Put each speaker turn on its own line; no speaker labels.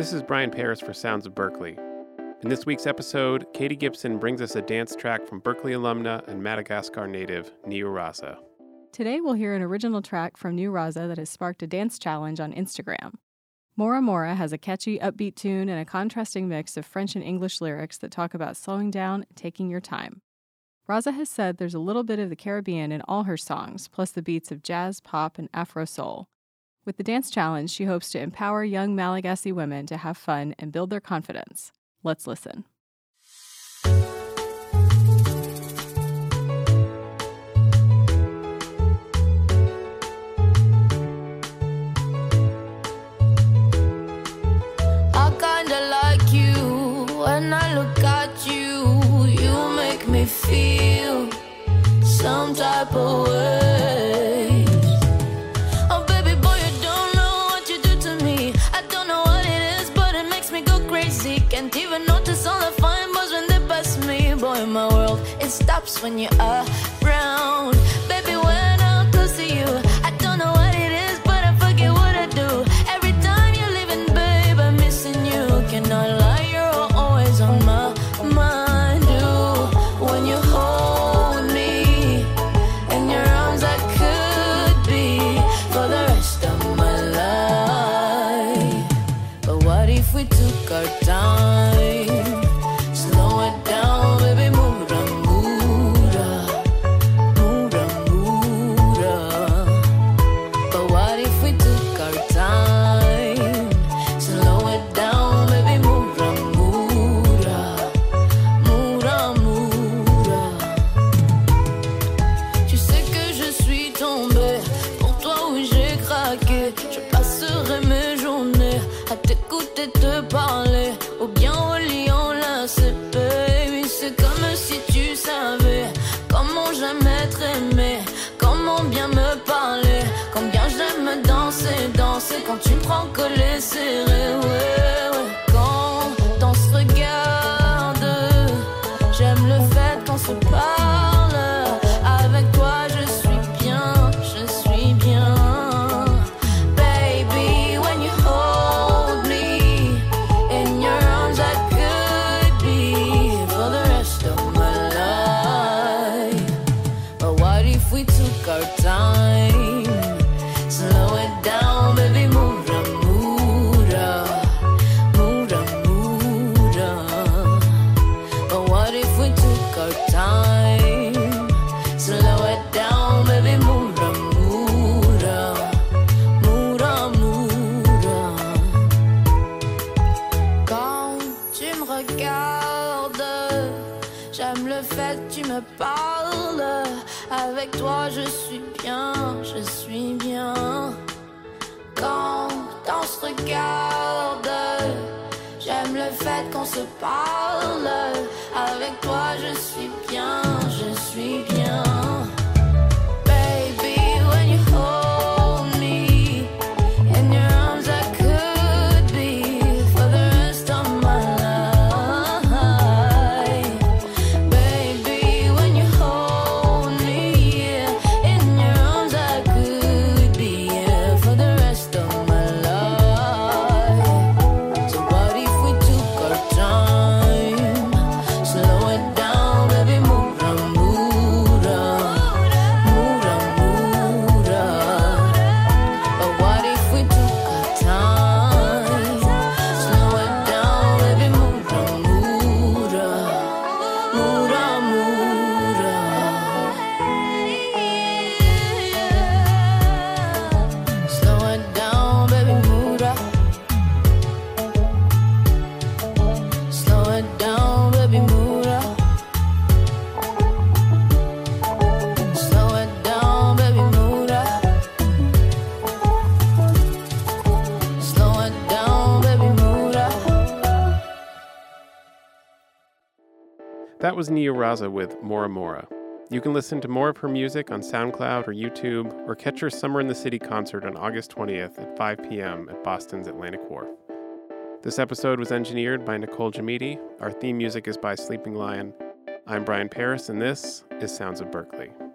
This is Brian Paris for Sounds of Berklee. In this week's episode, Katie Gibson brings us a dance track from Berklee alumna and Madagascar native Niu Raza.
Today we'll hear an original track from Niu Raza that has sparked a dance challenge on Instagram. Moramora has a catchy, upbeat tune and a contrasting mix of French and English lyrics that talk about slowing down taking your time. Raza has said there's a little bit of the Caribbean in all her songs, plus the beats of jazz, pop, and Afro soul. With the dance challenge, she hopes to empower young Malagasy women to have fun and build their confidence. Let's listen.
I kinda like you when I look at you. You make me feel some type of way. Can't even notice all the fine boys when they pass me. Boy, my world it stops when you're around. If we took our time? Quand on se regarde, j'aime le fait qu'on se parle. Avec toi, je suis bien, je suis bien. Baby, when you hold me in your arms, I could be for the rest of my life. But what if we took our time? Avec toi, je suis bien, je suis bien. Quand on se regarde, j'aime le fait qu'on se parle. Avec toi, je suis bien, je suis bien.
That was Niu Raza with Moramora. You can listen to more of her music on SoundCloud or YouTube, or catch her Summer in the City concert on August 20th at 5 p.m. at Boston's Atlantic Wharf. This episode was engineered by Nicole Jamidi. Our theme music is by Sleeping Lion. I'm Brian Paris, and this is Sounds of Berklee.